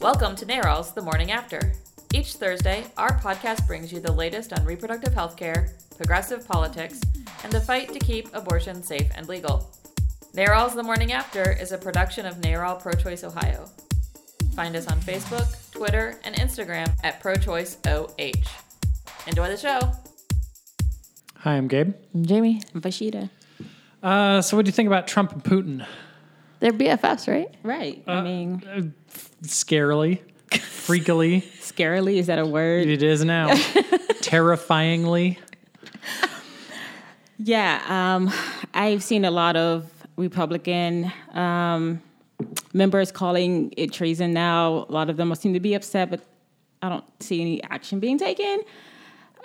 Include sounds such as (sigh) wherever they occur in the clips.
Welcome to NARAL's The Morning After. Each Thursday, our podcast brings you the latest on reproductive health care, progressive politics, and the fight to keep abortion safe and legal. NARAL's The Morning After is a production of NARAL Pro Choice Ohio. Find us on Facebook, Twitter, and Instagram at ProChoiceOH. Enjoy the show. Hi, I'm Gabe. I'm Jaime, I'm Vashitta. Uh, so, what do you think about Trump and Putin? They're BFFs, right? Right. Uh, I mean, Scarily, freakily, scarily, is that a word? it is now. (laughs) Terrifyingly. Yeah. Um, I've seen a lot of Republican um, members calling it treason now. A lot of them seem to be upset, but I don't see any action being taken.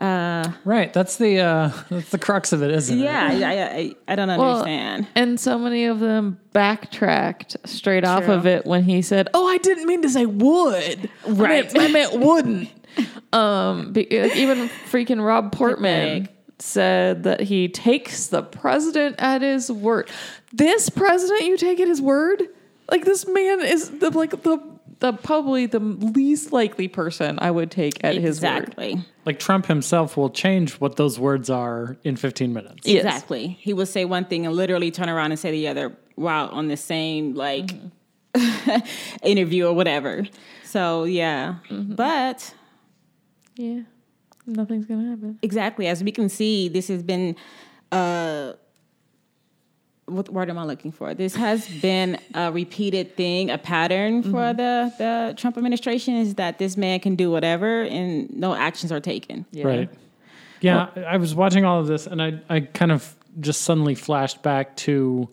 Right. That's the uh, that's the crux of it, isn't Yeah, it? Yeah, I, I, I don't Well, understand. and so many of them backtracked straight off of it when he said, "Oh, I didn't mean to say would. Right. I meant, I meant wouldn't." um, be, like, even freaking Rob Portman said that he takes the president at his word. This president, you take at his word? Like this man is the like the. The probably the least likely person I would take at his word. exactly. Like Trump himself will change what those words are in 15 minutes. Yes. Exactly. He will say one thing and literally turn around and say the other while on the same like (laughs) interview or whatever. So yeah. But Yeah, nothing's gonna happen. exactly as we can see, this has been uh what word am I looking for? This has been a repeated thing, a pattern for mm-hmm. the, the Trump administration is that this man can do whatever and no actions are taken. Yeah. Right. Yeah, I was watching all of this and I, I kind of just suddenly flashed back to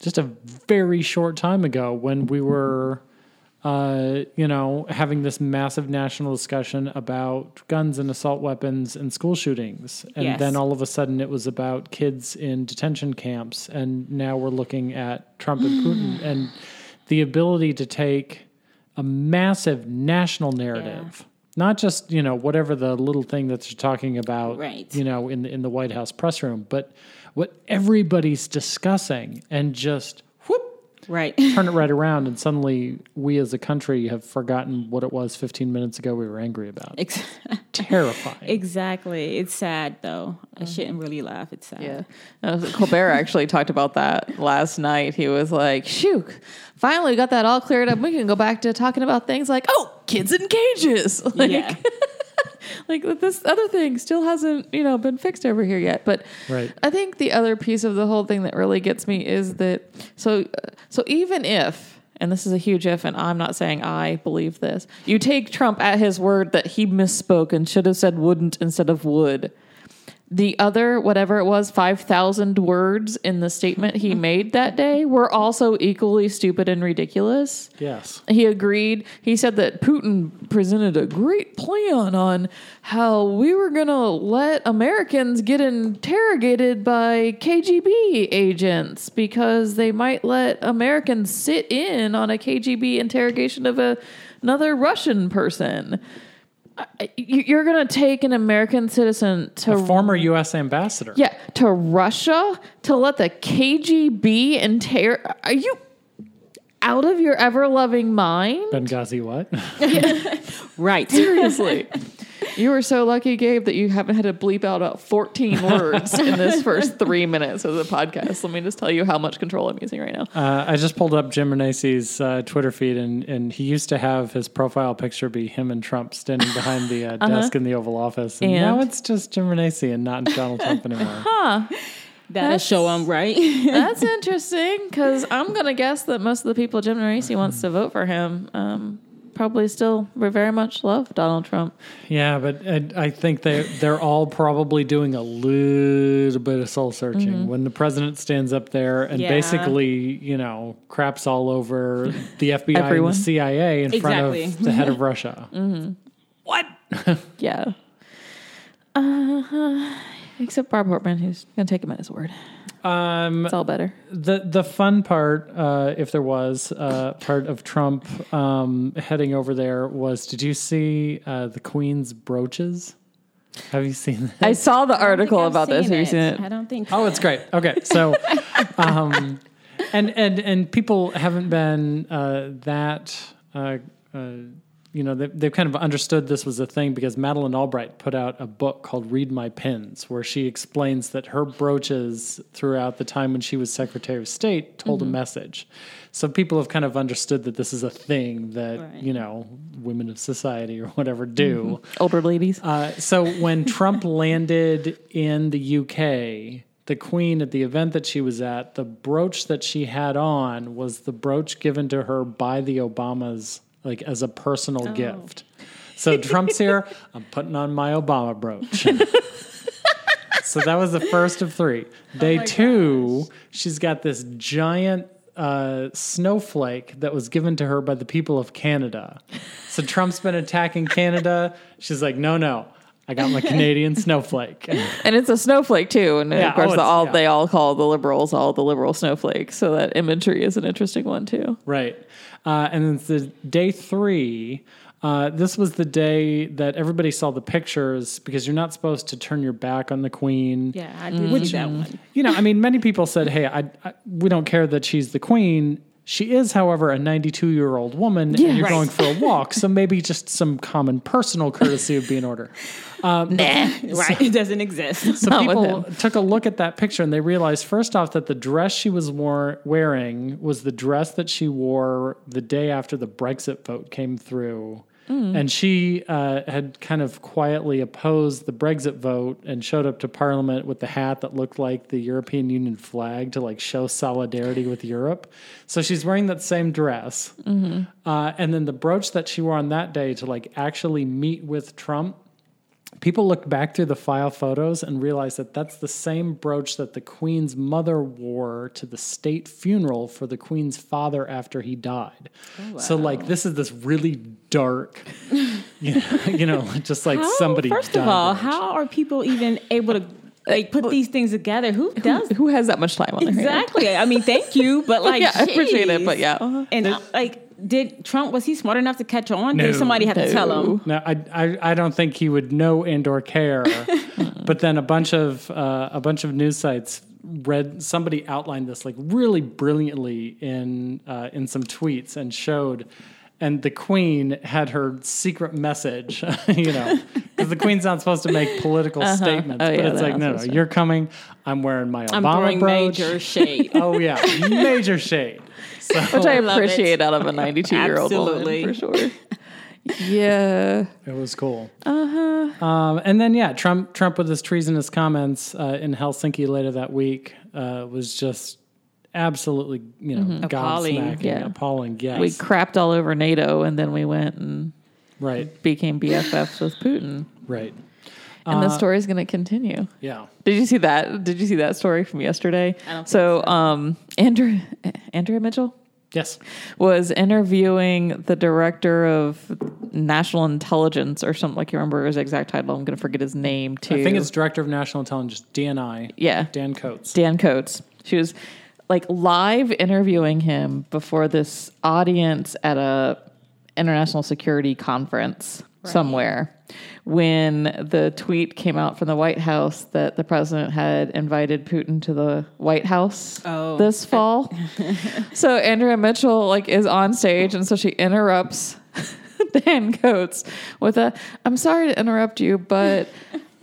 just a very short time ago when we were, uh, you know, having this massive national discussion about guns and assault weapons and school shootings. And Yes. then all of a sudden it was about kids in detention camps. And now we're looking at Trump and (sighs) Putin and the ability to take a massive national narrative. Not just you know whatever the little thing that you're talking about, Right. You know, in the, in the White House press room, but what everybody's discussing, and just Right. (laughs) turn it right around, and suddenly we as a country have forgotten what it was 15 minutes ago we were angry about. Ex- (laughs) Terrifying. exactly. It's sad though. I shouldn't really laugh. It's sad. Yeah. Uh, Colbert actually talked about that last night. He was like, shoot, finally got that all cleared up. We can go back to talking about things like, oh, kids in cages. (laughs) Like, Yeah. (laughs) like this other thing still hasn't, you know, been fixed over here yet. But Right. I think the other piece of the whole thing that really gets me is that so so even if and this is a huge if and I'm not saying I believe this. You take Trump at his word that he misspoke and should have said wouldn't instead of would. The other whatever it was 5000 words in the statement he (laughs) made that day were also equally stupid and ridiculous. yes. He agreed. He said that Putin presented a great plan on how we were going to let Americans get interrogated by KGB agents because they might let Americans sit in on a KGB interrogation of a, another Russian person. I- you- You're going to take an American citizen to A former U.S. ambassador. yeah, to Russia to let the KGB inter. Are you out of your ever loving mind? Benghazi, what? (laughs) Right. Seriously. (laughs) You were so lucky, Gabe, that you haven't had to bleep out about 14 (laughs) words in this first three minutes of the podcast. Let me just tell you how much control I'm using right now. Uh, I just pulled up Jim Renacci's uh, Twitter feed, and, and he used to have his profile picture be him and Trump standing behind the uh, (laughs) desk in the Oval Office. And, And? now it's just Jim Renace and not Donald Trump anymore. (laughs) Huh. That'll show him right. That's interesting because I'm going to guess that most of the people Jim Renacci wants to vote for him um, probably still very much love Donald Trump. Yeah, but I, I think they they're all probably doing a little bit of soul searching mm-hmm. when the president stands up there and Yeah. basically, you know, craps all over the (laughs) FBI Everyone. and the CIA in front of the head of mm-hmm. Russia. Mm-hmm. What? (laughs) Yeah. Uh, except Bob Portman, who's going to take him at his word. Um, It's all better. the the fun part, uh, if there was uh, part of Trump um, heading over there, was did you see uh, the Queen's brooches? Have you seen that? I saw the I don't think article about this. seen Have you seen it? I don't think. Oh, it's great. Okay, so, (laughs) um, and and and people haven't been uh, that uh, uh, you know, they, they've kind of understood this was a thing because Madeleine Albright put out a book called Read My Pins, where she explains that her brooches throughout the time when she was Secretary of State told a message. So people have kind of understood that this is a thing that, Right. you know, women of society or whatever do. Older ladies. Uh, so when Trump (laughs) landed in the UK, the Queen at the event that she was at, the brooch that she had on was the brooch given to her by the Obamas, like as a personal gift. So Trump's here. (laughs) I'm putting on my Obama brooch. so that was the first of three. Day two, she's got this giant uh, snowflake that was given to her by the people of Canada. So Trump's been attacking Canada. She's like, no, no, I got my Canadian snowflake. and it's a snowflake too, and Yeah, of course oh, the, all yeah. they all call the liberals all the liberal snowflakes. So that imagery is an interesting one too. Right. Uh, and then the day three, uh, this was the day that everybody saw the pictures because you're not supposed to turn your back on the queen. Yeah, I did that one. You know, I mean, many people said, hey, I, I, we don't care that she's the queen. She is, however, a 92 year old woman, Yeah. and you're Right. going for a walk. So maybe just some common personal courtesy would be in order. (laughs) Um, nah. (laughs) Right, it doesn't exist. So Not people took a look at that picture and they realized first off that the dress she was wore, wearing was the dress that she wore the day after the Brexit vote came through. Hmm. And she uh, had kind of quietly opposed the Brexit vote and showed up to Parliament with the hat that looked like the European Union flag to like show solidarity with Europe. So she's wearing that same dress, Mm-hmm. uh, and then the brooch that she wore on that day to like actually meet with Trump people looked back through the file photos and realized that that's the same brooch that the queen's mother wore to the state funeral for the queen's father after he died. So like this is this really dark, (laughs) you know, you know just like How- somebody. First of all, brooch. how are people even able to like put these things together? Who does Who has that much time on their hands? exactly? I mean, thank you, but (laughs) like, yeah, I appreciate it, but yeah. Uh-huh. And uh, like, did Trump was he smart enough to catch on? No. Did somebody have to tell him? No, I, I, I don't think he would know and or care. (laughs) but then a bunch of uh, a bunch of news sites read somebody outlined this like really brilliantly in uh, in some tweets and showed. And the queen had her secret message, (laughs) you know, because the queen's not supposed to make political statements. Oh, but yeah, it's like, no, no, to. you're coming. I'm wearing my I'm Obama throwing brooch. major shade. (laughs) Oh yeah, major shade. So, (laughs) Which I appreciate out of a 92 year old woman Absolutely. for sure. Yeah. It was cool. Uh-huh. Um, and then yeah, Trump Trump with his treasonous comments uh, in Helsinki later that week uh, was just absolutely you know Appalling. gobsmacking, Yeah. appalling. Yes, We crapped all over NATO and then we went and right, became BFFs with Putin. right, And the story is going to continue. yeah. Did you see that? Did you see that story from yesterday? I don't think so, um, Andrew, Andrea Mitchell Yes, was interviewing the director of national intelligence or something like you remember his exact title. I'm going to forget his name too. I think it's Director of National Intelligence DNI. yeah, Dan Coats. Dan Coats. She was like live interviewing him before this audience at a international security conference somewhere when the tweet came out from the White House that the president had invited Putin to the White House Oh. this fall. (laughs) so Andrea Mitchell like is on stage and so she interrupts (laughs) Dan Coats with a I'm sorry to interrupt you, but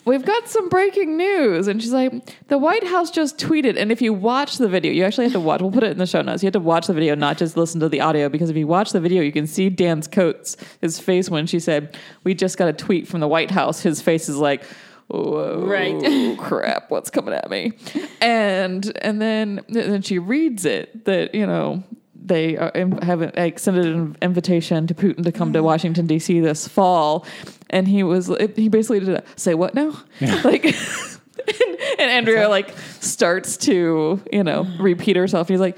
we've got some breaking news. And she's like, the White House just tweeted. And if you watch the video, you actually have to watch, we'll put it in the show notes. You have to watch the video, not just listen to the audio, because if you watch the video, you can see Dan's Coats, his face when she said, We just got a tweet from the White House. His face is like, Whoa, Right. (laughs) crap, what's coming at me? And and then then she reads it that, you know, they uh, are, have extended an invitation to Putin to come to mm. Washington D.C. this fall, and he was he basically did a, say what now, (laughs) like, (laughs) and, and Andrea like starts to you know repeat herself. He's like,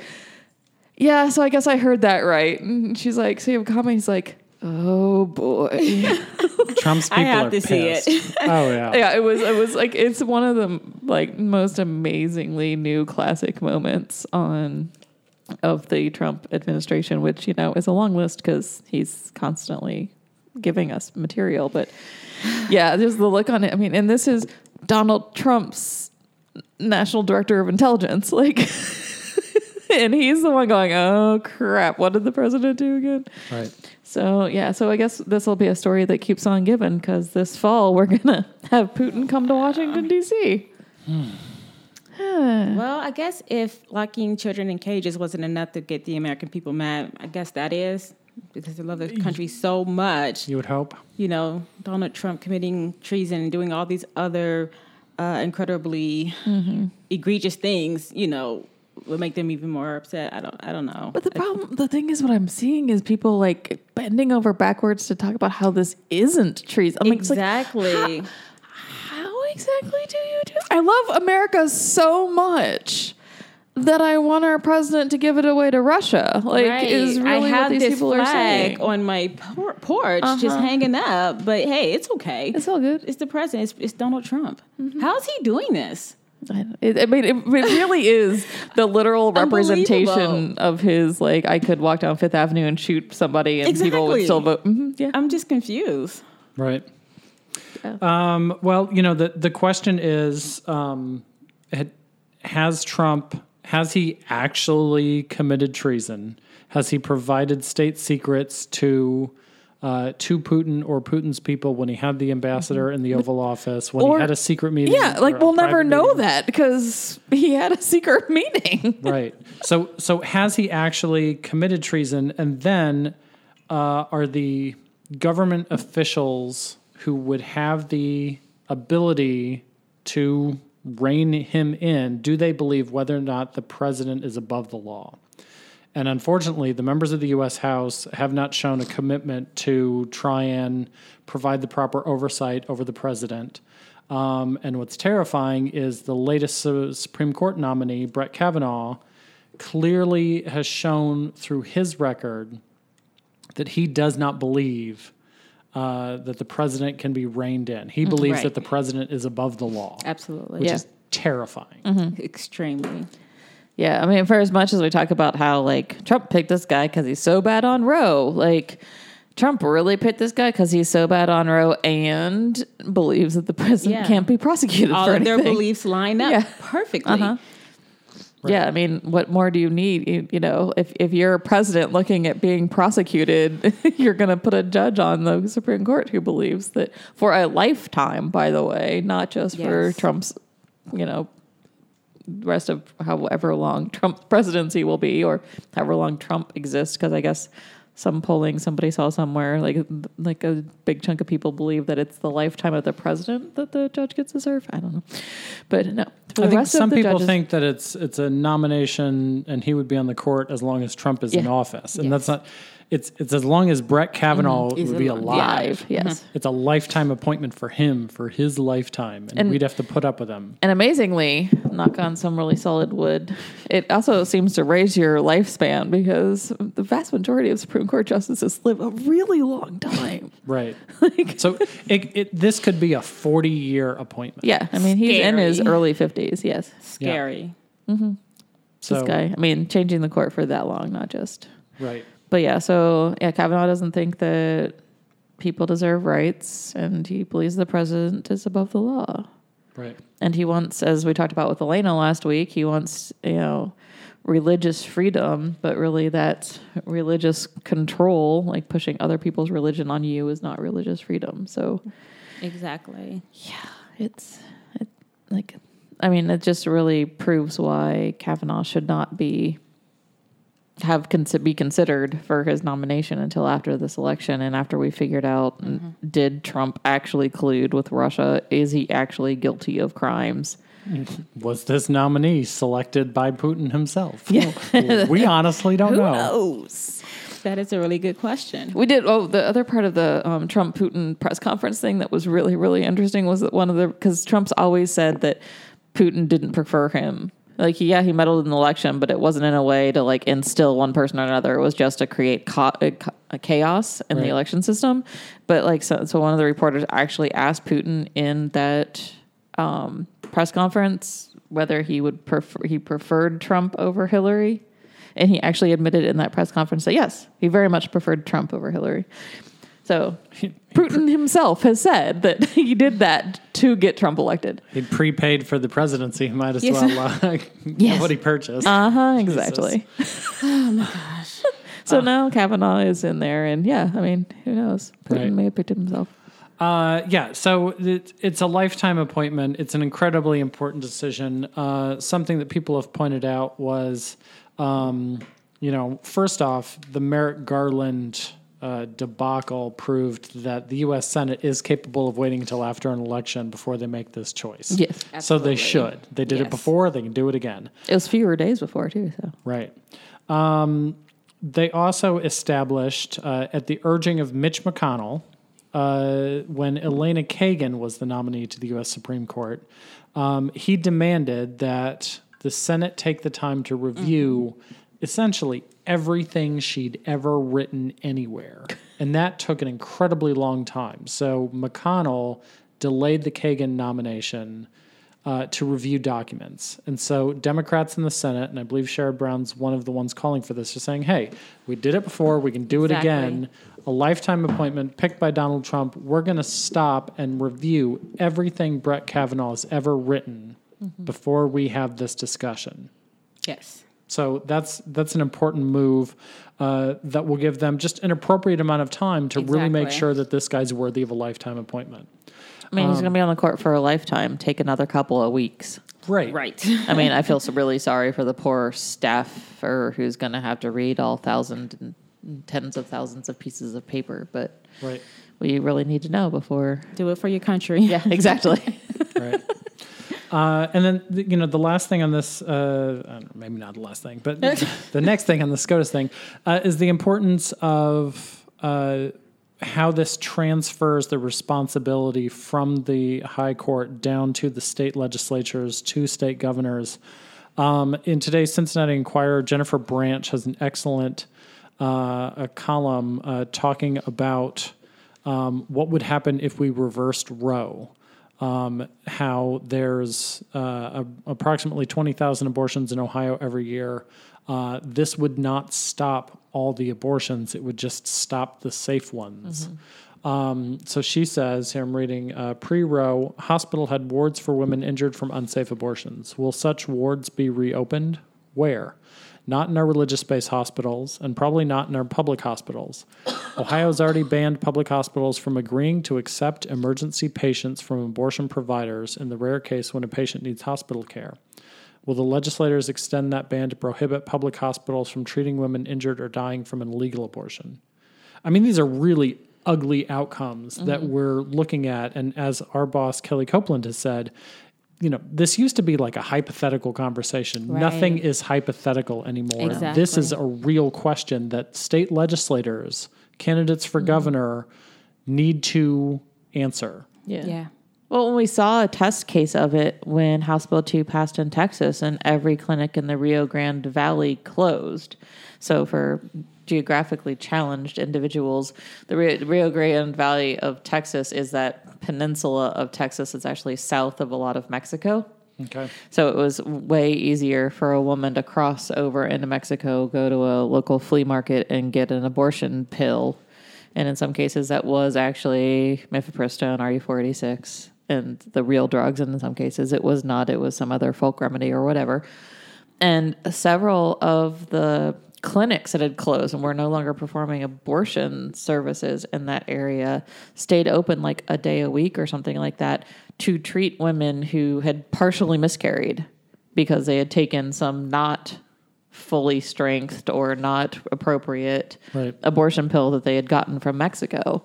yeah, so I guess I heard that right. And she's like, so you have a comment? He's like, oh boy. (laughs) Trump's people I have are to see it. pissed. oh yeah. yeah, it was it was like it's one of the like most amazingly new classic moments on of the Trump administration, which you know is a long list because he's constantly giving us material. But yeah, there's the look on it. I mean, and this is Donald Trump's national director of intelligence. (laughs) Like and he's the one going, "Oh crap! What did the president do again?" Right. So yeah, so I guess this will be a story that keeps on giving because this fall we're gonna (laughs) have Putin come to Washington D.C. Hmm. Well, I guess if locking children in cages wasn't enough to get the American people mad, I guess that is because they love their country so much. You would hope. You know, Donald Trump committing treason and doing all these other uh, incredibly egregious things. You know, would make them even more upset. I don't. I don't know. But the problem, the thing is, what I'm seeing is people like bending over backwards to talk about how this isn't treason. I'm it's like, exactly. do you do? I love America so much that I want our president to give it away to Russia. Like, Right. is really I what these this people are saying. on my por- porch, just Uh-huh. hanging up. But hey, it's okay. It's all good. It's the president. It's, it's Donald Trump. How's he doing this? I, it, I mean, it, it really is the literal (laughs) representation of his. Like, I could walk down Fifth Avenue and shoot somebody, and people would still vote. Mhm, yeah, I'm just confused. Right. Um, well, you know, the, the question is um, Has Trump, has he actually committed treason? Has he provided state secrets to uh, to Putin or Putin's people when he had the ambassador in the Oval Office, when Or- he had a secret meeting? yeah. Like, we'll never know meeting? that because he had a (laughs) secret meeting. (laughs) right. So so has he actually committed treason? And then uh, are the government officials who would have the ability to rein him in, do they believe whether or not the president is above the law? And unfortunately, the members of the U.S. House have not shown a commitment to try and provide the proper oversight over the president. Um, and what's terrifying is the latest Supreme Court nominee, Brett Kavanaugh, clearly has shown through his record that he does not believe uh, that the president can be reined in. He believes Right. that the president is above the law, Absolutely. which Yeah. is terrifying. Extremely. Yeah, I mean, for as much as we talk about how like Trump picked this guy because he's so bad on Roe, like Trump really picked this guy because he's so bad on Roe and believes that the president Yeah. can't be prosecuted All for of their beliefs line up (laughs) Yeah. perfectly. Uh-huh. Yeah, I mean, what more do you need? You, you know, if if you're a president looking at being prosecuted, (laughs) you're going to put a judge on the Supreme Court who believes that for a lifetime, by the way, not just for Trump's, you know, rest of however long Trump's (laughs) presidency will be, or however long Trump exists. Because I guess some polling somebody saw somewhere like like a big chunk of people believe that it's the lifetime of the president that the judge gets to serve. I don't know, but no. I think some people judges, think that it's it's a nomination and he would be on the court as long as Trump is in office, and Yes. that's not. It's it's as long as Brett mm-hmm. Kavanaugh He's would be alive. alive. live, yes. Mm-hmm. It's a lifetime appointment for him for his lifetime, and, And- we'd have to put up with him. And amazingly, knock on some really solid wood, it also seems to raise your lifespan because the vast majority of Supreme Court justices live a really long time. Right. (laughs) like, So it, it this could be a forty year appointment. yeah, I mean, he's in his early 50s, yes. Scary. Mm-hmm. So this guy, I mean, changing the court for that long, not just. right. But yeah, so yeah, Kavanaugh doesn't think that people deserve rights, and he believes the president is above the law. Right. And he wants, as we talked about with Elena last week, he wants, you know, religious freedom, but really that religious control, like pushing other people's religion on you, is not religious freedom. So Exactly. Yeah, it's it, like, I mean, it just really proves why Kavanaugh should not be have cons- be considered for his nomination until after this election and after we figured out did Trump actually collude with Russia? Is he actually guilty of crimes? Was this nominee selected by Putin himself? Yeah. we honestly don't (laughs) know. knows? That is a really good question. We did. Oh, the other part of the um, Trump Putin press conference thing that was really, really interesting was that one of the because Trump's always said that Putin didn't prefer him. Like, yeah, he meddled in the election, but it wasn't in a way to like instill one person or another. It was just to create a, a chaos in Right. the election system. But like, so, so one of the reporters actually asked Putin in that um, press conference whether he would prefer he preferred Trump over Hillary. And he actually admitted in that press conference that yes, he very much preferred Trump over Hillary. So Putin himself has said that (laughs) he did that to get Trump elected. He prepaid for the presidency. He might as Yes. well uh, (laughs) Yes. what he purchased. Uh huh. Exactly. (laughs) oh my gosh. So now Kavanaugh is in there, and yeah, I mean, who knows? Putin Right. may have picked it himself. Uh, yeah, so it, it's a lifetime appointment. It's an incredibly important decision. Uh, something that people have pointed out was, um, you know, first off, the Merrick Garland uh, debacle proved that the U.S. Senate is capable of waiting until after an election before they make this choice. Yes. So they should. They did it before. They can do it again. It was fewer days before too. So Right. Um, they also established, uh, at the urging of Mitch McConnell, uh, when Elena Kagan was the nominee to the U.S. Supreme Court, um, he demanded that the Senate take the time to review essentially everything she'd ever written anywhere. And that took an incredibly long time. So McConnell delayed the Kagan nomination uh, to review documents. And so Democrats in the Senate, and I believe Sherrod Brown's one of the ones calling for this, are saying, hey, we did it before, we can do it again. A lifetime appointment picked by Donald Trump. We're going to stop and review everything Brett Kavanaugh has ever written before we have this discussion. Yes. So that's that's an important move uh, that will give them just an appropriate amount of time to really make sure that this guy's worthy of a lifetime appointment. I mean, he's going to be on the court for a lifetime. Take another couple of weeks. Right. Right. I mean, I (laughs) feel so really sorry for the poor staffer who's going to have to read all thousands and tens of thousands of pieces of paper, but Right. we really need to know before. Do it for your country. Yeah, exactly. (laughs) right. Uh, and then the, you know the last thing on this, uh, know, maybe not the last thing, but (laughs) the next thing on the SCOTUS thing uh, is the importance of uh, how this transfers the responsibility from the High Court down to the state legislatures, to state governors. Um, in today's Cincinnati Enquirer, Jennifer Branch has an excellent uh, a column uh, talking about um, what would happen if we reversed Roe um, how there's uh, a, approximately 20,000 abortions in Ohio every year. Uh, this would not stop all the abortions, it would just stop the safe ones. Um, so she says, here I'm reading, uh, pre Roe, hospital had wards for women injured from unsafe abortions. Will such wards be reopened? Where? Not in our religious based hospitals, and probably not in our public hospitals. Ohio's already banned public hospitals from agreeing to accept emergency patients from abortion providers in the rare case when a patient needs hospital care. Will the legislators extend that ban to prohibit public hospitals from treating women injured or dying from an illegal abortion? I mean, these are really ugly outcomes that mm-hmm. we're looking at. And as our boss, Kelly Copeland, has said, you know, this used to be like a hypothetical conversation. Nothing is hypothetical anymore. This is a real question that state legislators, candidates for mm. governor, need to answer. Yeah. Yeah. Well, when we saw a test case of it when House Bill 2 passed in Texas and every clinic in the Rio Grande Valley closed. So, for geographically challenged individuals, the Rio, Grande Valley of Texas is that peninsula of Texas that's actually south of a lot of Mexico. Okay. So it was way easier for a woman to cross over into Mexico, go to a local flea market, and get an abortion pill. And in some cases, that was actually mifepristone, RU486, and the real drugs. And in some cases, it was not. It was some other folk remedy or whatever. And several of the clinics that had closed and were no longer performing abortion services in that area stayed open like a day a week or something like that to treat women who had partially miscarried because they had taken some not fully strengthed or not appropriate Right. abortion pill that they had gotten from Mexico.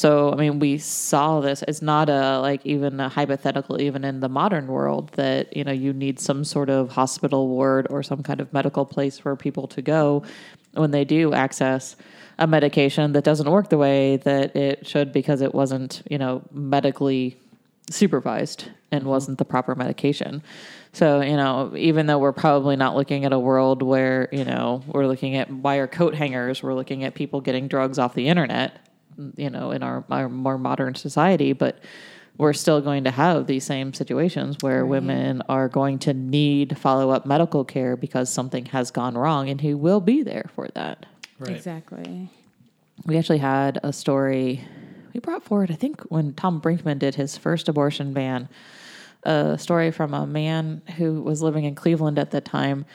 So, I mean, we saw this. It's not a like even a hypothetical, even in the modern world, that you know you need some sort of hospital ward or some kind of medical place for people to go when they do access a medication that doesn't work the way that it should because it wasn't you know medically supervised and mm-hmm. wasn't the proper medication. So, you know, even though we're probably not looking at a world where, you know, we're looking at wire coat hangers, we're looking at people getting drugs off the internet, you know, in our, our more modern society, but we're still going to have these same situations where women are going to need follow up medical care because something has gone wrong and who will be there for that. Right. Exactly. we actually had a story we brought forward, I think, when Tom Brinkman did his first abortion ban, a story from a man who was living in Cleveland at the time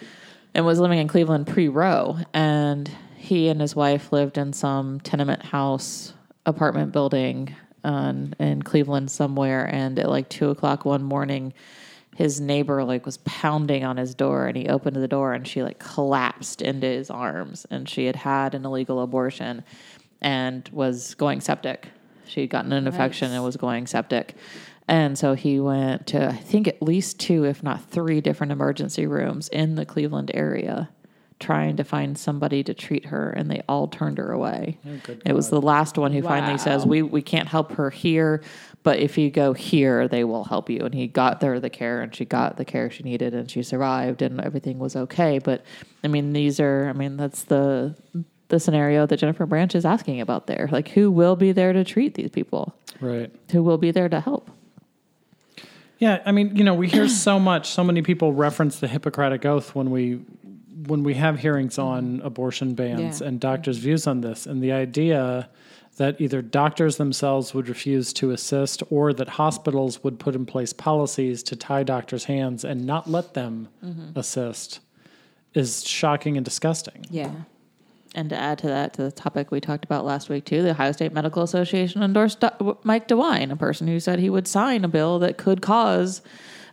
and was living in Cleveland pre Roe. And he and his wife lived in some tenement house apartment building um, in Cleveland somewhere. And at like two o'clock one morning, his neighbor like was pounding on his door and he opened the door and she like collapsed into his arms and she had had an illegal abortion and was going septic. She had gotten an infection and was going septic. And so he went to i think at least two if not three different emergency rooms in the cleveland area trying to find somebody to treat her and they all turned her away. Oh, it was the last one who finally says we, we can't help her here but if you go here they will help you. And he got there the care and she got the care she needed and she survived and everything was okay. But i mean these are i mean that's the the scenario that jennifer branch is asking about there. Like who will be there to treat these people? Right. who will be there to help? Yeah, I mean, you know, we hear so much. So many people reference the Hippocratic Oath when we when we have hearings on mm-hmm. abortion bans Yeah. and doctors' views on this, and the idea that either doctors themselves would refuse to assist or that hospitals would put in place policies to tie doctors' hands and not let them mm-hmm. assist is shocking and disgusting. Yeah. And to add to that, to the topic we talked about last week too, the Ohio State Medical Association endorsed Do- Mike DeWine, a person who said he would sign a bill that could cause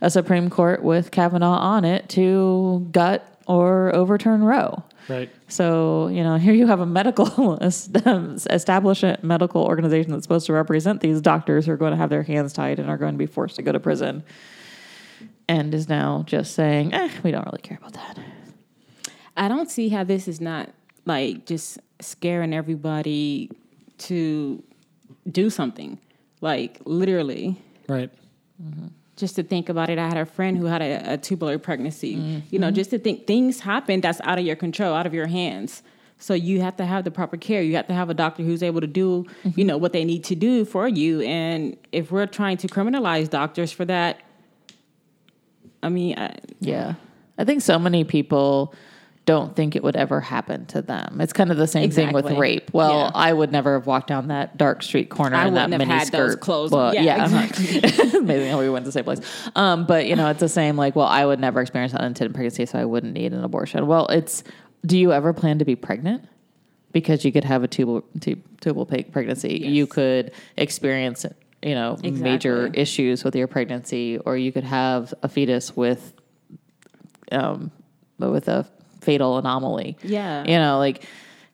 a Supreme Court with Kavanaugh on it to gut or overturn Roe. Right. So, you know, (laughs) here you have a medical (laughs) establishment, medical organization that's supposed to represent these doctors who are going to have their hands tied and are going to be forced to go to prison. And is now just saying, eh, we don't really care about that. I don't see how this is not like just scaring everybody to do something. Like literally, Right. Just to think about it. I had a friend who had a, a tubular pregnancy. You know, mm-hmm. just to think things happen that's out of your control, out of your hands. So you have to have the proper care. You have to have a doctor who's able to do, mm-hmm. you know, what they need to do for you. And if we're trying to criminalize doctors for that, I mean, I, Yeah. I think so many people don't think it would ever happen to them. It's kind of the same thing with rape. Well, Yeah. I would never have walked down that dark street corner I in that mini had skirt. those clothes. Well, Yeah, yeah, exactly. (laughs) Amazing how we went to the same place. Um, but you know, it's the same. Like, well, I would never experience unintended pregnancy, so I wouldn't need an abortion. Well, it's. Do you ever plan to be pregnant? Because you could have a tubal tubal pregnancy. You could experience, you know, major issues with your pregnancy, or you could have a fetus with um, but with a fatal anomaly. Yeah. You know, like,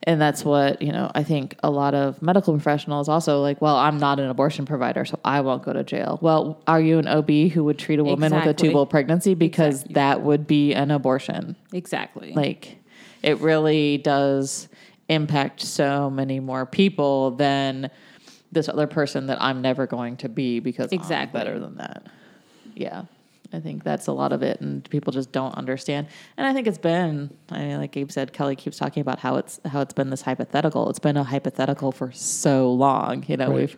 and that's what, you know, I think a lot of medical professionals also like, well, I'm not an abortion provider, so I won't go to jail. Well, are you an OB who would treat a woman with a tubal pregnancy? Because Exactly. that would be an abortion. exactly. Like, it really does impact so many more people than this other person that I'm never going to be because Exactly. I'm better than that. Yeah. I think that's a lot of it, and people just don't understand. And I think it's been, I mean, like Gabe said, Kelly keeps talking about how it's how it's been this hypothetical. It's been a hypothetical for so long. You know, Right. we've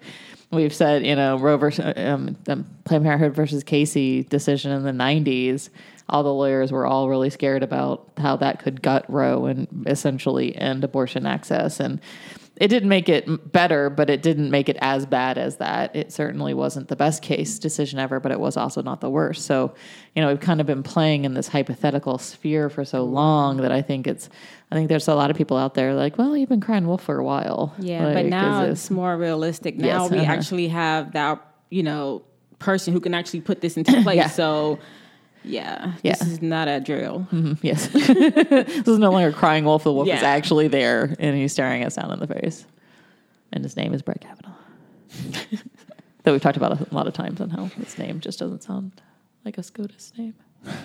we've said, you know, Roe versus um, the Planned Parenthood versus Casey decision in the '90s. All the lawyers were all really scared about how that could gut Roe and essentially end abortion access. And it didn't make it better, but it didn't make it as bad as that. It certainly wasn't the best case decision ever, but it was also not the worst. So, you know, we've kind of been playing in this hypothetical sphere for so long that I think it's, I think there's a lot of people out there like, well, you've been crying wolf for a while. Yeah, Like, but now it's more realistic. Now Yes, we uh-huh. actually have that, you know, person who can actually put this into place. (laughs) Yeah. So, yeah, Yeah. this is not a drill. Mhm, yes. (laughs) this is no longer crying wolf. The wolf is actually there and he's staring us down in the face. And his name is Brett Kavanaugh. (laughs) that we've talked about a lot of times on how his name just doesn't sound like a SCOTUS name. (laughs)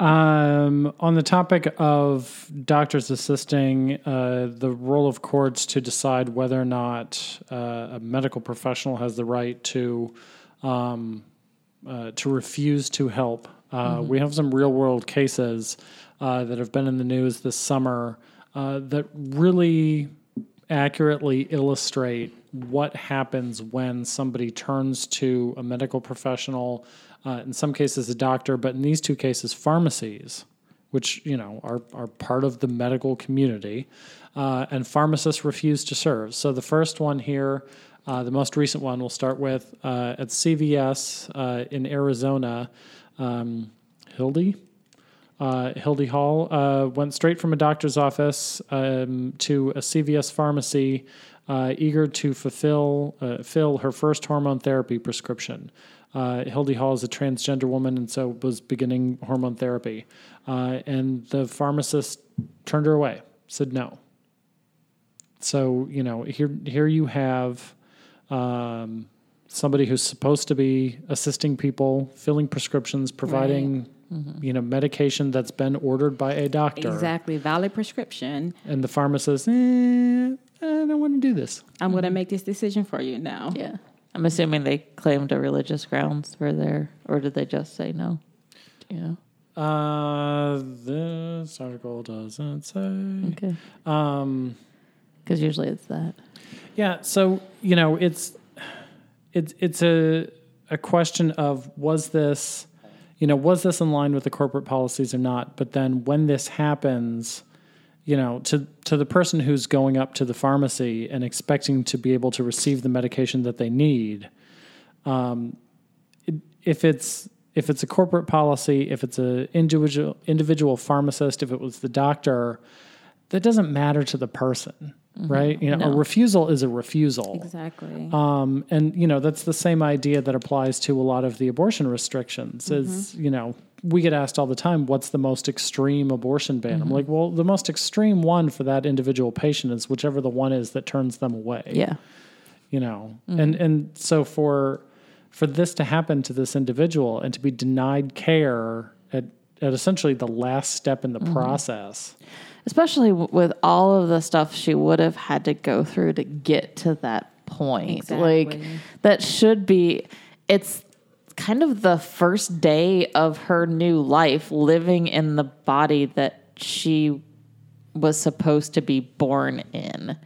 Um, on the topic of doctors assisting, uh, the role of courts to decide whether or not uh, a medical professional has the right to um, uh, to refuse to help. Uh, We have some real world cases uh, that have been in the news this summer uh, that really accurately illustrate what happens when somebody turns to a medical professional, uh, in some cases a doctor, but in these two cases, pharmacies, which you know are are part of the medical community, uh, and pharmacists refuse to serve. So the first one here, uh, the most recent one, we'll start with uh, at CVS uh, in Arizona. Um, Hildy, uh, Hildy Hall uh, went straight from a doctor's office um, to a CVS pharmacy, eager to fulfill fill her first hormone therapy prescription. Hildy Hall is a transgender woman and so was beginning hormone therapy. And the pharmacist turned her away, said no. So, you know, here, here you have um, somebody who's supposed to be assisting people, filling prescriptions, providing, you know, medication that's been ordered by a doctor. Exactly. Valid prescription. And the pharmacist, eh, I don't want to do this. I'm going to make this decision for you now. Yeah. I'm assuming they claimed a religious grounds for their, or did they just say no? Yeah. Uh, this article doesn't say. Okay. Um, Because usually it's that. Yeah, so you know, it's it's it's a a question of was this, you know, was this in line with the corporate policies or not? But then when this happens, you know, to to the person who's going up to the pharmacy and expecting to be able to receive the medication that they need, um, it, if it's if it's a corporate policy, if it's a individual individual pharmacist, if it was the doctor, that doesn't matter to the person, Mm-hmm. right? You know, a refusal is a refusal. Exactly. Um, and you know that's the same idea that applies to a lot of the abortion restrictions. Is mm-hmm. you know we get asked all the time, "What's the most extreme abortion ban?" I'm mm-hmm. like, well, the most extreme one for that individual patient is whichever the one is that turns them away. Yeah. you know, and and so for for this to happen to this individual and to be denied care at at essentially the last step in the process. Especially w- with all of the stuff she would have had to go through to get to that point. Like, that should be, it's kind of the first day of her new life living in the body that she was supposed to be born in.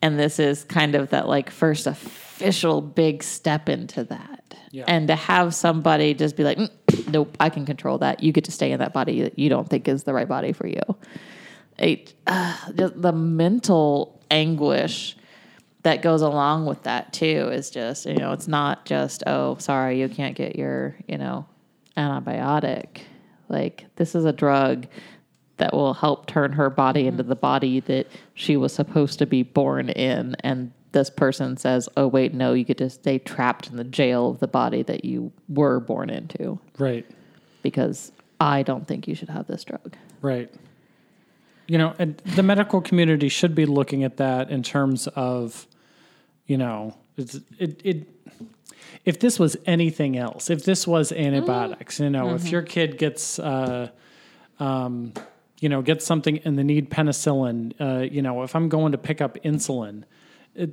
And this is kind of that like first official big step into that. Yeah. And to have somebody just be like, "Mm, nope, I can control that. You get to stay in that body that you don't think is the right body for you. It, uh, just the mental anguish that goes along with that too is just, you know, it's not just, oh, sorry, you can't get your, you know, antibiotic. Like, this is a drug that will help turn her body into the body that she was supposed to be born in. And this person says, oh, wait, no, you get to stay trapped in the jail of the body that you were born into Right. because I don't think you should have this drug. Right. You know, and the medical community should be looking at that in terms of, you know, it's, it, it, if this was anything else, if this was antibiotics, you know, if your kid gets, uh, um, you know, gets something and they need penicillin, uh, you know, if I'm going to pick up insulin, it,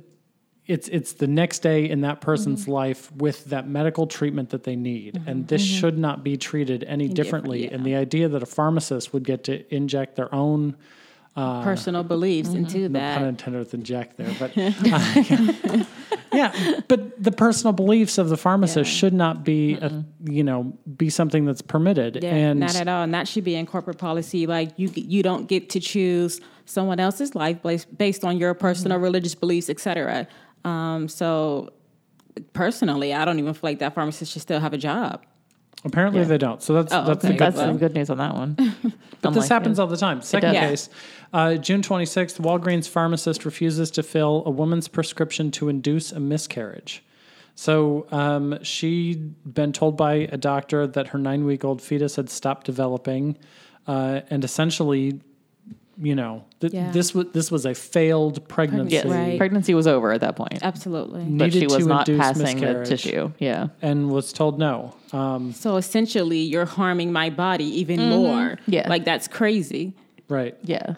it's it's the next day in that person's mm-hmm. life with that medical treatment that they need, mm-hmm. and this mm-hmm. should not be treated any differently. And the idea that a pharmacist would get to inject their own uh, Personal beliefs into pun that. intended with inject there, but (laughs) uh, (laughs) yeah, but the personal beliefs of the pharmacist should not be, a, you know, be something that's permitted. Yeah, and not at all. And that should be in corporate policy. Like you, you don't get to choose someone else's life based based on your personal religious beliefs, etc. Um, so, personally, I don't even feel like that pharmacist should still have a job. apparently they don't. So that's Oh, that's okay. the good That's thing. some good news on that one. (laughs) But this happens all the time. Second does. case, uh, June 26th, Walgreens pharmacist refuses to fill a woman's prescription to induce a miscarriage. So um, she'd been told by a doctor that her nine week old fetus had stopped developing, uh, and essentially, you know, th- Yeah. this was this was a failed pregnancy, Yes. Right. Pregnancy was over at that point. Absolutely. But she was not passing the tissue. Yeah. and was told no. Um, So essentially, you're harming my body even more. Yeah. like that's crazy. right. Yeah.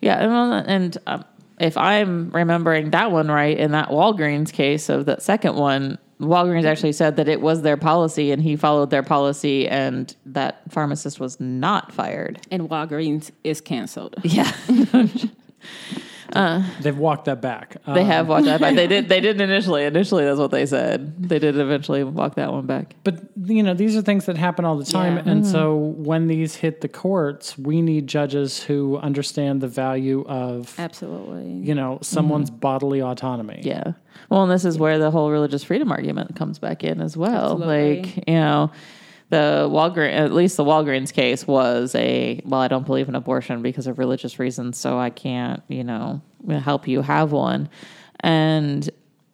Yeah. And, and um, if I'm remembering that one right, in that Walgreens case of that second one, Walgreens actually said that it was their policy and he followed their policy and that pharmacist was not fired. And Walgreens is canceled. (laughs) Yeah. (laughs) they've walked that back. They Um, have walked that back. They (laughs) did. They didn't initially. Initially, that's what they said. They did eventually walk that one back. But you know, these are things that happen all the time, Yeah. and mm-hmm. so when these hit the courts, we need judges who understand the value of Absolutely. you know someone's mm-hmm. bodily autonomy. Yeah. Well, and this is where the whole religious freedom argument comes back in as well. Absolutely. Like, you know, the Walgreens, at least the Walgreens case was a, well, I don't believe in abortion because of religious reasons, so I can't, you know, help you have one. And,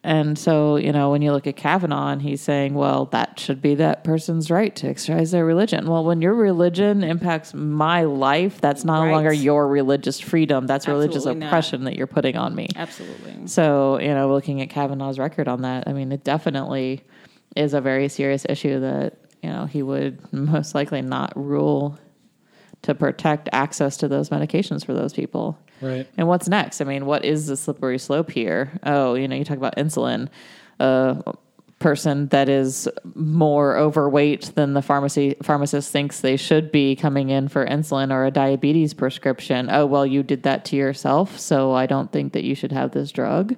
and so, you know, when you look at Kavanaugh and he's saying, well, that should be that person's right to exercise their religion. Well, when your religion impacts my life, that's no Right. longer your religious freedom. That's religious Absolutely not. oppression that you're putting on me. Absolutely. So, you know, looking at Kavanaugh's record on that, I mean, it definitely is a very serious issue that, you know, he would most likely not rule to protect access to those medications for those people. Right. And what's next? I mean, what is the slippery slope here? Oh, you know, you talk about insulin. A person that is more overweight than the pharmacy pharmacist thinks they should be coming in for insulin or a diabetes prescription. Oh, well, you did that to yourself, so I don't think that you should have this drug.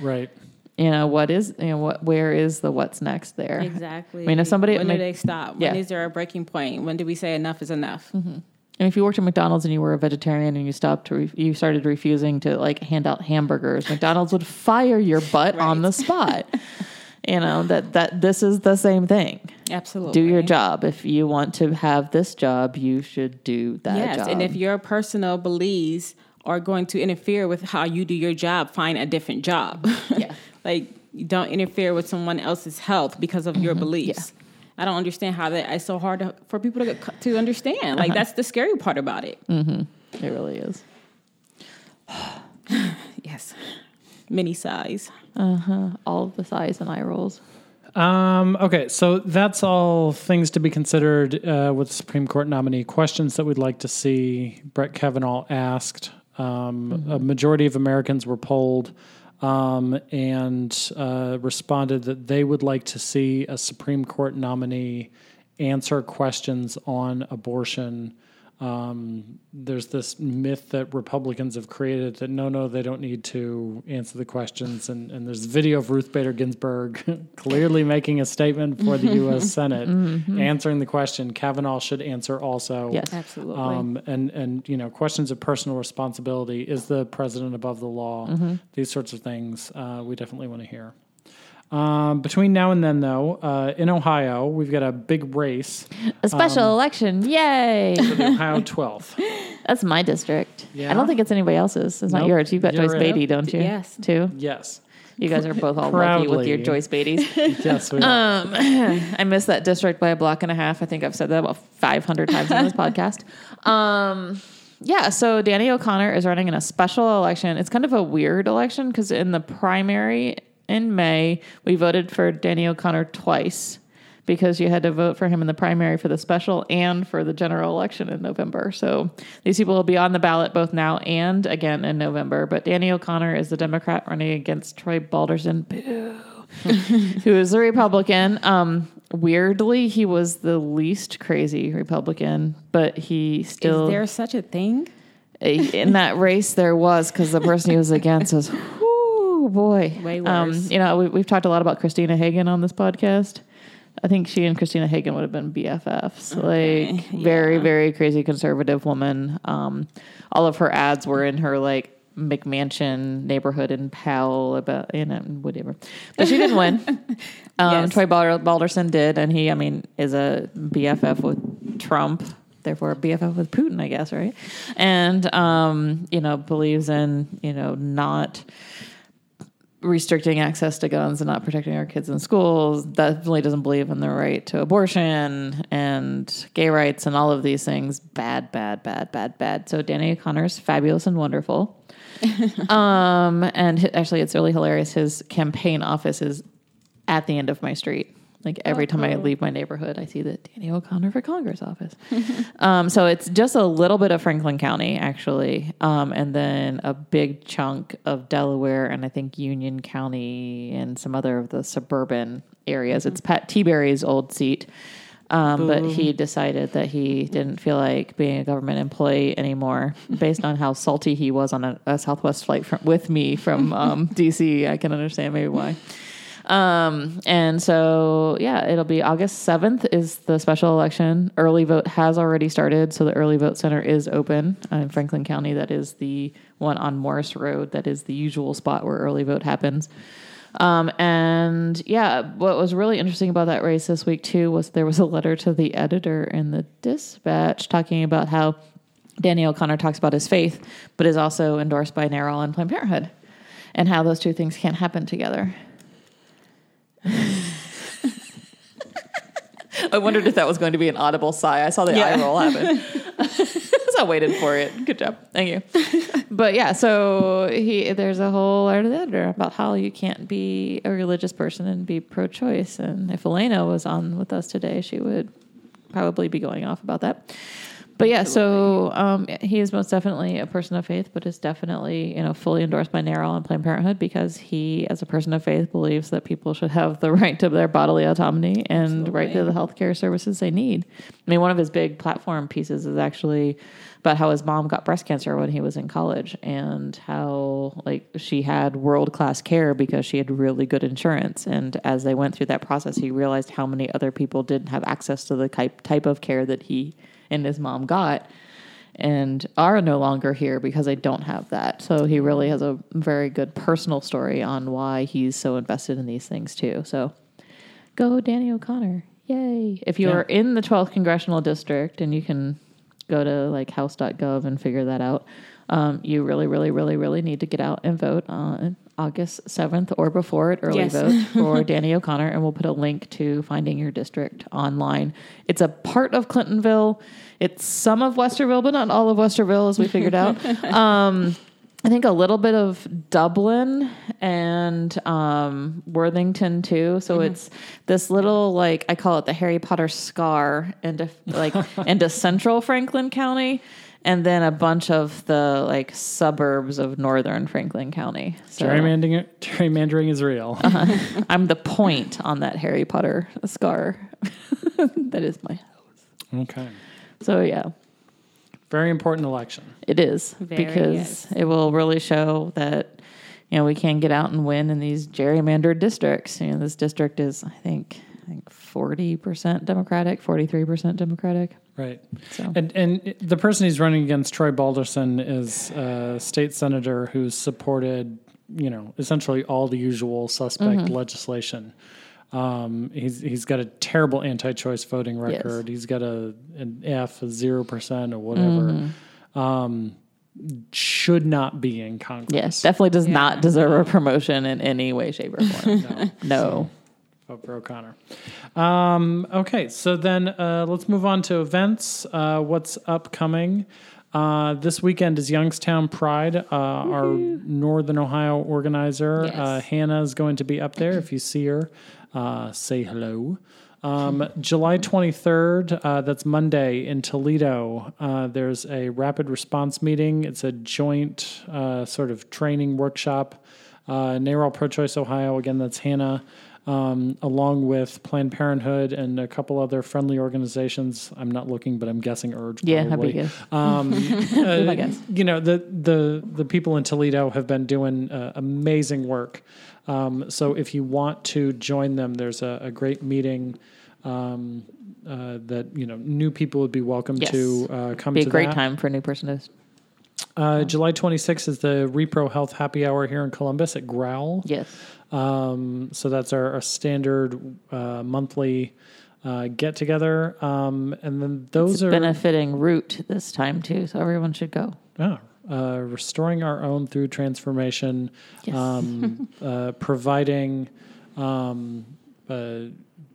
Right. You know, what is you know what where is the what's next there? Exactly. I mean, if somebody- when I mean- do they stop? Yeah. When is there a breaking point? When do we say enough is enough? Mm-hmm. And if you worked at McDonald's and you were a vegetarian and you stopped, re- you started refusing to like hand out hamburgers, McDonald's would fire your butt on the spot. (laughs) you know that that this is the same thing. Absolutely. Do your job. If you want to have this job, you should do that Yes, job. and if your personal beliefs are going to interfere with how you do your job, find a different job. Yeah. (laughs) like don't interfere with someone else's health because of your mm-hmm. beliefs. I don't understand how that it's so hard to, for people to to understand. Like that's the scary part about it. it really is. (sighs) Yes, mini size. All of the sighs and eye rolls. Um, okay, so that's all things to be considered uh, with Supreme Court nominee questions that we'd like to see Brett Kavanaugh asked. Um, A majority of Americans were polled um, and uh, responded that they would like to see a Supreme Court nominee answer questions on abortion. Um, there's this myth that Republicans have created that no, no, they don't need to answer the questions. And, and there's a video of Ruth Bader Ginsburg (laughs) clearly making a statement for the U.S. (laughs) Senate, answering the question. Kavanaugh should answer also. Yes. Absolutely. Um, and and you know questions of personal responsibility is the president above the law these sorts of things uh, we definitely want to hear um, between now and then though uh, in ohio we've got a big race A special election. Yay. for the ohio (laughs) 12th That's my district. Yeah? I don't think it's anybody else's. It's not yours. You've got You're Joyce it. Beatty, don't you? Yes. Too? yes You guys are both all lucky with your Joyce Beatties. (laughs) yes we Um, are. (laughs) I missed that district by a block and a half. I think I've said that about 500 times on this podcast. Um, yeah, so Danny O'Connor is running in a special election. It's kind of a weird election because in the primary in May, we voted for Danny O'Connor twice because you had to vote for him in the primary for the special and for the general election in November. So these people will be on the ballot both now and again in November. But Danny O'Connor is the Democrat running against Troy Balderson. Boo (laughs) who is a Republican. Um, weirdly, he was the least crazy Republican, but he still Is there such a thing? in that race there was because the person he was against was, (laughs) whoo boy, Way Um, worse. you know, we, we've talked a lot about Christina Hagan on this podcast. I think she and Christina Hagan would have been BFFs. Like very, very crazy conservative woman. Um, all of her ads were in her like McMansion neighborhood in Powell about you know whatever, but she didn't win. (laughs) Um, Yes. Troy Balder- Balderson did, and he, I mean, is a BFF with Trump, therefore a BFF with Putin, I guess, right? And um, you know believes in you know not restricting access to guns and not protecting our kids in schools. Definitely doesn't believe in the right to abortion and gay rights and all of these things. Bad, bad, bad, bad, bad. So Danny O'Connor's fabulous and wonderful. (laughs) um, and actually, it's really hilarious. His campaign office is at the end of my street. Like every time I leave my neighborhood, I see the Danny O'Connor for Congress office. (laughs) um, so it's just a little bit of Franklin County, actually, um, and then a big chunk of Delaware, and I think Union County and some other of the suburban areas. It's Pat Tiberi's old seat. Um, but he decided that he didn't feel like being a government employee anymore, (laughs) based on how salty he was on a, a Southwest flight from, with me from um, DC. I can understand maybe why. Um, and so, yeah, it'll be August 7th is the special election. Early vote has already started. So the early vote center is open uh, in Franklin County. That is the one on Morris Road. That is the usual spot where early vote happens. Um, and yeah, what was really interesting about that race this week too was there was a letter to the editor in the dispatch talking about how Danny O'Connor talks about his faith, but is also endorsed by NARAL and Planned Parenthood, and how those two things can't happen together. (laughs) I wondered if that was going to be an audible sigh. I saw the eye roll happen. (laughs) (laughs) I waited for it. Good job. Thank you. But yeah, so he there's a whole letter of the editor about how you can't be a religious person and be pro-choice. And if Elena was on with us today, she would probably be going off about that. But yeah, so um, he is most definitely a person of faith, but is definitely you know fully endorsed by NARAL and Planned Parenthood because he, as a person of faith, believes that people should have the (laughs) right to their bodily autonomy and right to the healthcare services they need. I mean, one of his big platform pieces is actually about how his mom got breast cancer when he was in college and how like she had world class care because she had really good insurance. And as they went through that process, he realized how many other people didn't have access to the type type of care that he and his mom got and are no longer here because they don't have that. So he really has a very good personal story on why he's so invested in these things too. So go Danny O'Connor. Yay. If you're in the 12th congressional district and you can go to like house.gov and figure that out, um, you really, really, really, really need to get out and vote on August 7th or before it, early Yes. vote (laughs) for Danny O'Connor. And we'll put a link to finding your district online. It's a part of Clintonville. It's some of Westerville, but not all of Westerville, as we figured out. (laughs) um, I think a little bit of Dublin and um, Worthington too. So it's this little like I call it the Harry Potter scar into like (laughs) into central Franklin County, and then a bunch of the like suburbs of northern Franklin County. So Gerrymandering, gerrymandering is real. (laughs) Uh-huh. I'm the point on that Harry Potter scar. (laughs) that is my. House. Okay. So yeah, Very important election. It is Very, because yes. it will really show that you know we can get out and win in these gerrymandered districts. You know, this district is I think I think forty percent Democratic, forty three percent Democratic. Right. So And and the person he's running against, Troy Balderson, is a state senator who's supported, you know, essentially all the usual suspect Mm-hmm. legislation. Um, he's he's got a terrible anti-choice voting Yes. record. He's got a an F, a zero percent, or whatever. Mm-hmm. Um, should not be in Congress. yes, definitely does not deserve a promotion in any way, shape, or form. (laughs) No. no. Vote for O'Connor. Um, okay, so then uh, let's move on to events. Uh, what's upcoming? Uh, this weekend is Youngstown Pride. Uh, our Northern Ohio organizer, Yes. uh, Hannah, is going to be up there. If you see her, uh, say hello. Um, (laughs) July 23rd, uh, that's Monday in Toledo. Uh, there's a rapid response meeting. It's a joint uh, sort of training workshop. Uh, NARAL Pro Choice Ohio, again, that's Hannah, um, along with Planned Parenthood and a couple other friendly organizations. I'm not looking, but I'm guessing Urge. Yeah, probably. be good. Um, (laughs) uh, my guess. You know, the, the, the people in Toledo have been doing uh, amazing work. Um, so if you want to join them, there's a, a great meeting um, uh, that, you know, new people would be welcome Yes. to uh, come Be a to great that. time for a new person to. Uh, July 26th is the Repro Health Happy Hour here in Columbus at Growl. Yes. Um, so that's our, our standard uh, monthly uh, get together. Um, and then those It's are benefiting Root this time too, so everyone should go. oh, uh, restoring our own through transformation, Yes. um, (laughs) uh, providing um, uh,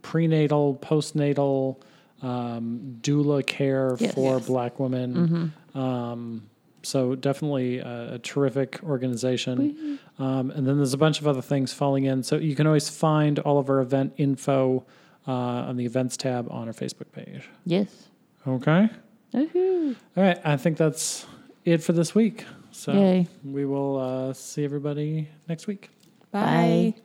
prenatal, postnatal, um, doula care Yes. for Yes. Black women. Um, so definitely a, a terrific organization. Um, and then there's a bunch of other things falling in. So you can always find all of our event info uh, on the events tab on our Facebook page. Yes. Okay. Woohoo. All right. I think that's it for this week. So Yay. we will uh, see everybody next week. Bye. Bye.